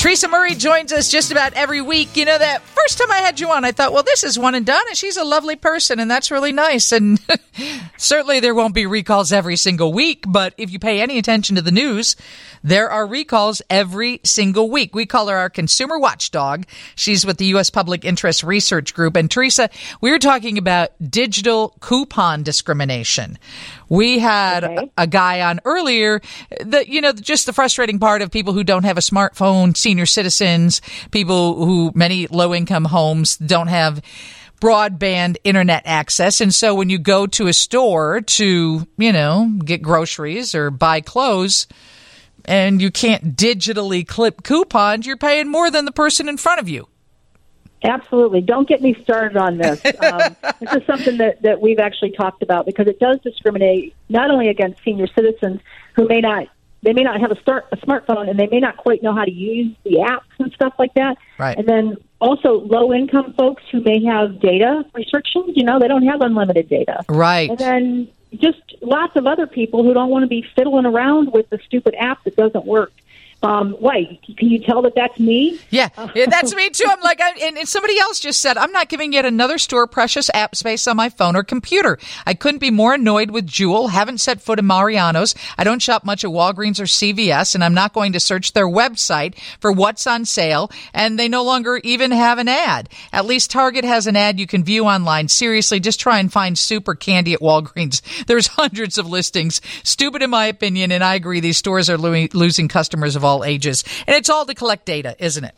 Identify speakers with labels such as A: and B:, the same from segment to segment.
A: Teresa Murray joins us just about every week. You know, that first time I had you on, I thought, well, this is one and done, and she's a lovely person, and that's really nice. And certainly there won't be recalls every single week, but if you pay any attention to the news, there are recalls every single week. We call her our consumer watchdog. She's with the U.S. Public Interest Research Group. And Teresa, we were talking about digital coupon discrimination. We had okay. a, a guy on earlier that, you know, just the frustrating part of people who don't have a smartphone, senior citizens, people who many low income homes don't have broadband internet access. And so when you go to a store to, you know, get groceries or buy clothes, and you can't digitally clip coupons, you're paying more than the person in front of you.
B: Absolutely. Don't get me started on this. Um, this is something that, that we've actually talked about because it does discriminate not only against senior citizens who may not they may not have a start a smartphone and they may not quite know how to use the apps and stuff like that.
A: Right.
B: And then also low income folks who may have data restrictions, you know, they don't have unlimited data.
A: Right.
B: And then just lots of other people who don't want to be fiddling around with the stupid app that doesn't work. Um? Can you tell that that's me?
A: Yeah, yeah that's me too. I'm like, I, and, and, somebody else just said, I'm not giving yet another store precious app space on my phone or computer. I couldn't be more annoyed with Jewel. Haven't set foot in Mariano's. I don't shop much at Walgreens or CVS, and I'm not going to search their website for what's on sale. And they no longer even have an ad. At least Target has an ad you can view online. Seriously, just try and find super candy at Walgreens. There's hundreds of listings. Stupid in my opinion, and I agree. These stores are lo- losing customers of all all ages. And it's all to collect data, isn't it?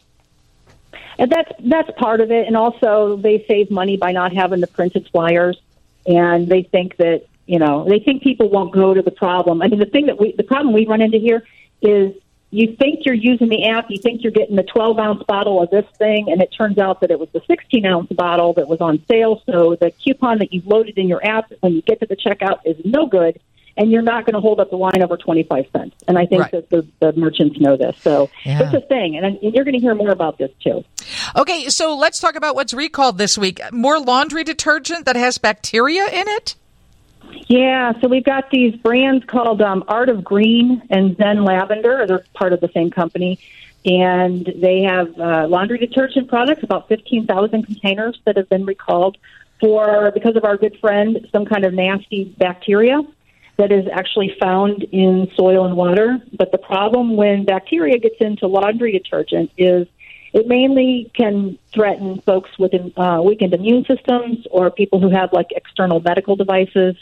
B: And that's that's part of it, and also they save money by not having the printed flyers, and they think that you know they think people won't go to the problem. I mean, the thing that we the problem we run into here is you think you're using the app, you think you're getting the 12 ounce bottle of this thing, and it turns out that it was the 16 ounce bottle that was on sale. So the coupon that you've loaded in your app when you get to the checkout is no good and you're not going to hold up the line over 25 cents. And I think right. that the, the, merchants know this. So yeah. it's a thing. And, and you're going to hear more about this too.
A: Okay, so let's talk about what's recalled this week. More laundry detergent that has bacteria in it?
B: Yeah, so we've got these brands called um, Art of Green and Zen Lavender. They're part of the same company. And they have uh, laundry detergent products, about 15,000 containers that have been recalled for, because of our good friend, some kind of nasty bacteria that is actually found in soil and water. But the problem when bacteria gets into laundry detergent is it mainly can threaten folks with uh, weakened immune systems or people who have like external medical devices,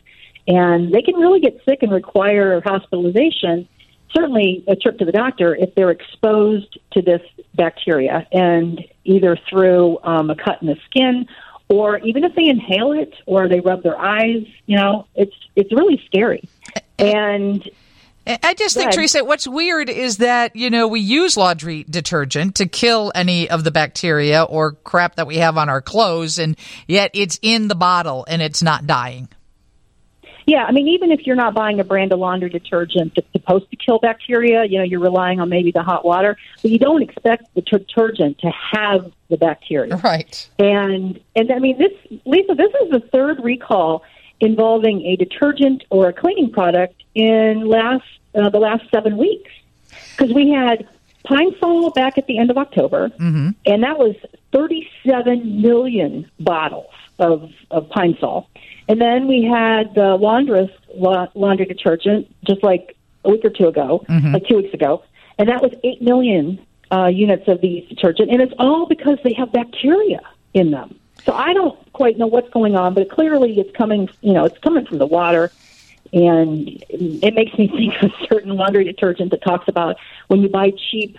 B: and they can really get sick and require hospitalization. Certainly, a trip to the doctor if they're exposed to this bacteria, and either through um, a cut in the skin or even if they inhale it or they rub their eyes, you know, it's it's really scary. And
A: I just think, Teresa, what's weird is that, you know, we use laundry detergent to kill any of the bacteria or crap that we have on our clothes, and yet it's in the bottle and it's not dying.
B: Yeah, I mean, even if you're not buying a brand of laundry detergent that's supposed to kill bacteria, you know, you're relying on maybe the hot water, but you don't expect the detergent to have the bacteria.
A: Right.
B: And and I mean, this Lisa, this is the third recall involving a detergent or a cleaning product in last uh, the last seven weeks because we had Pine Sol back at the end of October,
A: mm-hmm.
B: and that was 37 million bottles of of Pine Sol. And then we had the laundress laundry detergent just like a week or two ago,
A: mm-hmm.
B: like two weeks ago, and that was eight million uh, units of these detergent, and it's all because they have bacteria in them. So I don't quite know what's going on, but clearly it's coming. You know, it's coming from the water, and it makes me think of a certain laundry detergent that talks about when you buy cheap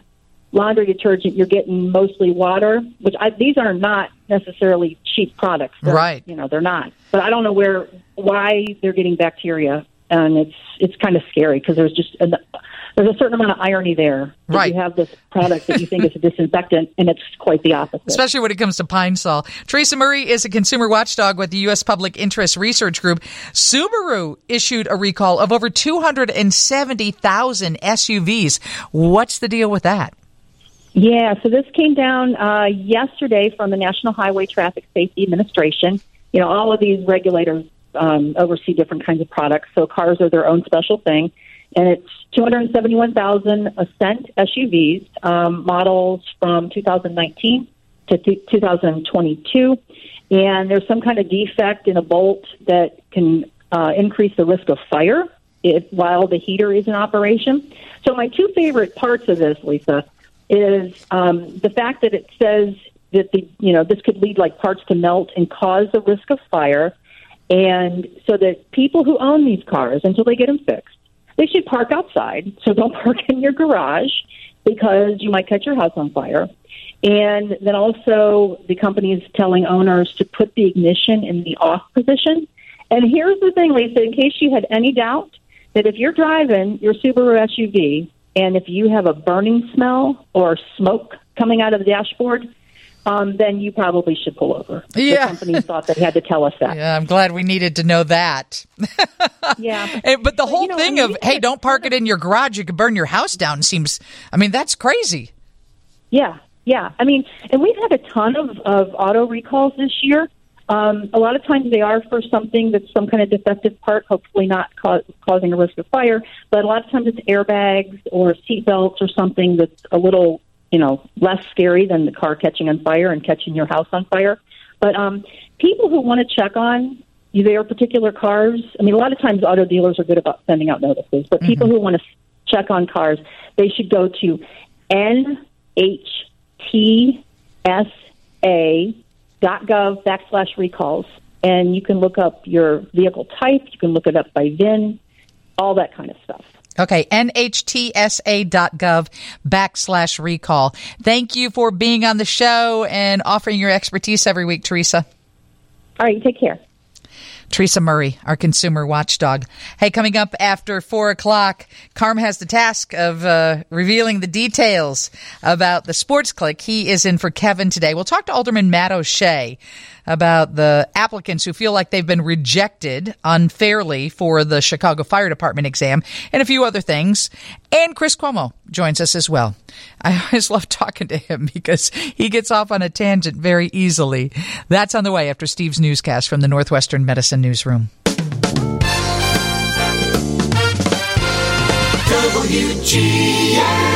B: laundry detergent, you're getting mostly water, which I, these are not necessarily cheap products.
A: They're, right.
B: You know, they're not. But I don't know where why they're getting bacteria, and it's it's kind of scary because there's just an, there's a certain amount of irony there.
A: Right.
B: You have this product that you think is a disinfectant, and it's quite the opposite.
A: Especially when it comes to Pine Sol. Teresa Murray is a consumer watchdog with the U.S. Public Interest Research Group. Subaru issued a recall of over 270,000 SUVs. What's the deal with that?
B: Yeah, so this came down uh, yesterday from the National Highway Traffic Safety Administration. You know, all of these regulators um, oversee different kinds of products, so cars are their own special thing. And it's 271,000 Ascent SUVs, um, models from 2019 to th- 2022. And there's some kind of defect in a bolt that can uh, increase the risk of fire if, while the heater is in operation. So, my two favorite parts of this, Lisa, is um, the fact that it says that the you know this could lead like parts to melt and cause the risk of fire, and so that people who own these cars until they get them fixed, they should park outside. So don't park in your garage because you might catch your house on fire. And then also the company is telling owners to put the ignition in the off position. And here's the thing, Lisa, in case you had any doubt, that if you're driving your Subaru SUV and if you have a burning smell or smoke coming out of the dashboard, um, then you probably should pull over.
A: Yeah.
B: The company thought they had to tell us that.
A: Yeah, I'm glad we needed to know that.
B: Yeah.
A: And- but the whole
B: you know,
A: thing
B: I
A: of, hey, don't park it in your garage, you could burn your house down seems, I mean, that's crazy.
B: Yeah, yeah. I mean, and we've had a ton of, of auto recalls this year. Um, a lot of times they are for something that's some kind of defective part, hopefully not ca- causing a risk of fire. But a lot of times it's airbags or seat belts or something that's a little, you know, less scary than the car catching on fire and catching your house on fire. But um, people who want to check on their particular cars, I mean, a lot of times auto dealers are good about sending out notices, but people who want to check on cars, they should go to nhtsa.gov backslash recalls, and you can look up your vehicle type, you can look it up by VIN, all that kind of stuff.
A: Okay, nhtsa.gov backslash recall. Thank you for being on the show and offering your expertise every week, Teresa.
B: All right, take care.
A: Teresa Murray, our consumer watchdog. Hey, coming up after four o'clock, Carm has the task of uh, revealing the details about the sports click. He is in for Kevin today. We'll talk to Alderman Matt O'Shea about the applicants who feel like they've been rejected unfairly for the Chicago Fire Department exam and a few other things. And Chris Cuomo joins us as well. I always love talking to him because he gets off on a tangent very easily. That's on the way after Steve's newscast from the Northwestern Medicine Newsroom.
C: WGN.